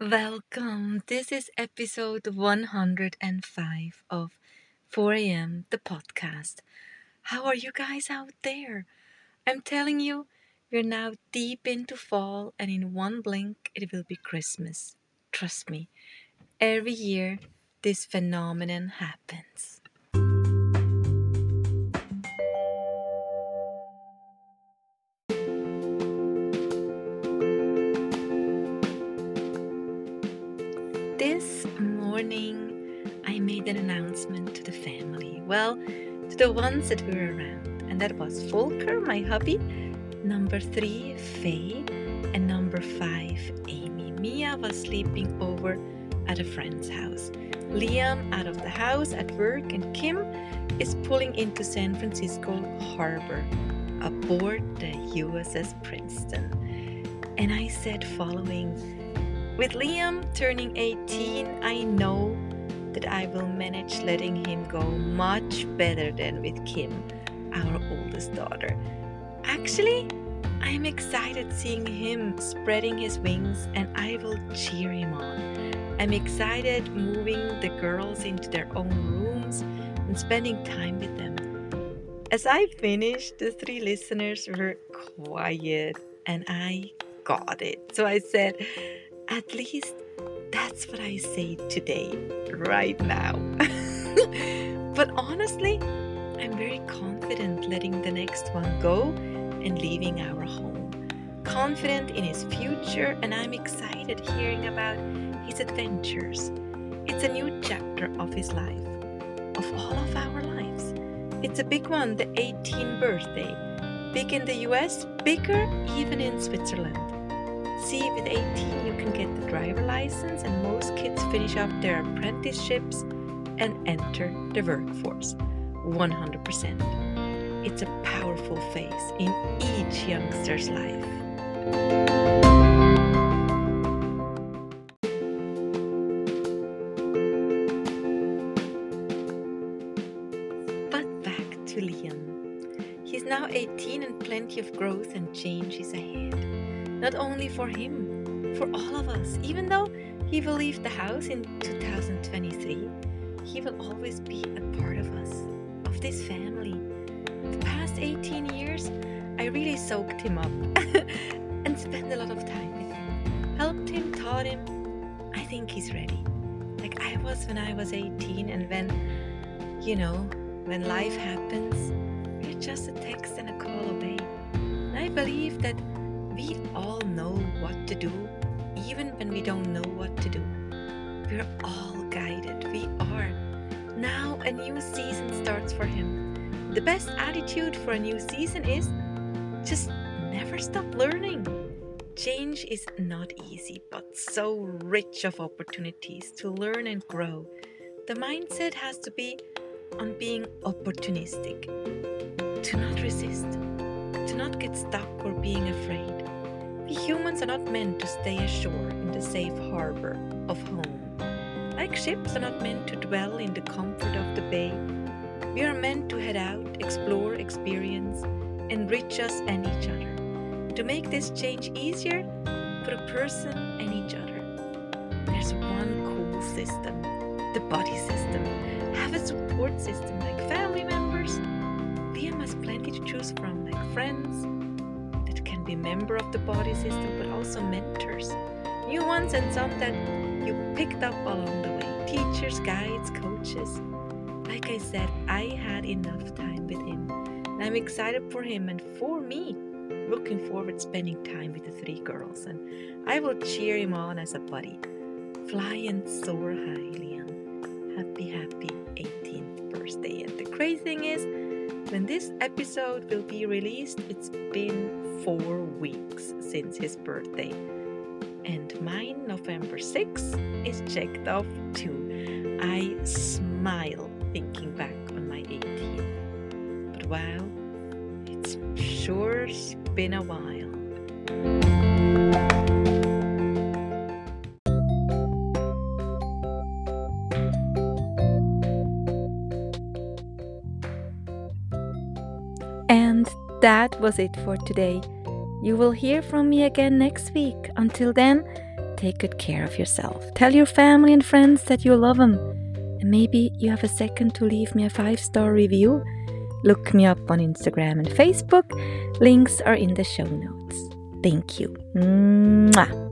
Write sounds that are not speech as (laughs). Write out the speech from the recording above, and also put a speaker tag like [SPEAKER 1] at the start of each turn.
[SPEAKER 1] Welcome. This is episode 105 of 4 a.m. the podcast. How are you guys out there? I'm telling you, we're now deep into fall, and in one blink, it will be Christmas. Trust me, every year this phenomenon happens. This morning, I made an announcement to the family. Well, to the ones that were around, and that was Volker, my hubby, number three, Faye, and number five, Amy. Mia was sleeping over at a friend's house. Liam out of the house at work, and Kim is pulling into San Francisco Harbor aboard the USS Princeton. And I said, following, with Liam turning 18, I know that I will manage letting him go much better than with Kim, our oldest daughter. Actually, I am excited seeing him spreading his wings and I will cheer him on. I'm excited moving the girls into their own rooms and spending time with them. As I finished, the three listeners were quiet and I got it. So I said, at least that's what I say today, right now. (laughs) but honestly, I'm very confident letting the next one go and leaving our home. Confident in his future, and I'm excited hearing about his adventures. It's a new chapter of his life, of all of our lives. It's a big one, the 18th birthday. Big in the US, bigger even in Switzerland. See, with 18, you can get the driver license, and most kids finish up their apprenticeships and enter the workforce 100%. It's a powerful phase in each youngster's life. But back to Liam. He's now 18 and plenty of growth and change is ahead not only for him, for all of us. Even though he will leave the house in 2023, he will always be a part of us, of this family. The past 18 years, I really soaked him up (laughs) and spent a lot of time with him, helped him, taught him. I think he's ready. Like I was when I was 18, and when, you know, when life happens, we're just a text and a call away. And I believe that we all know what to do, even when we don't know what to do. We're all guided. We are. Now a new season starts for him. The best attitude for a new season is just never stop learning. Change is not easy, but so rich of opportunities to learn and grow. The mindset has to be on being opportunistic, to not resist, to not get stuck or being afraid. Humans are not meant to stay ashore in the safe harbor of home. Like ships are not meant to dwell in the comfort of the bay, we are meant to head out, explore, experience, enrich us and each other. To make this change easier for a person and each other, there's one cool system the buddy system. Have a support system like family members. Liam has plenty to choose from, like friends be member of the buddy system, but also mentors. New ones and some that you picked up along the way. Teachers, guides, coaches. Like I said, I had enough time with him. And I'm excited for him and for me. Looking forward spending time with the three girls, and I will cheer him on as a buddy. Fly and soar high, Liam. Happy, happy 18th birthday. And the crazy thing is, when this episode will be released, it's been four weeks since his birthday. And mine, November 6th, is checked off too. I smile thinking back on my 18th. But wow, it's sure been a while. That was it for today. You will hear from me again next week. Until then, take good care of yourself. Tell your family and friends that you love them. And maybe you have a second to leave me a five star review. Look me up on Instagram and Facebook. Links are in the show notes. Thank you. Mwah.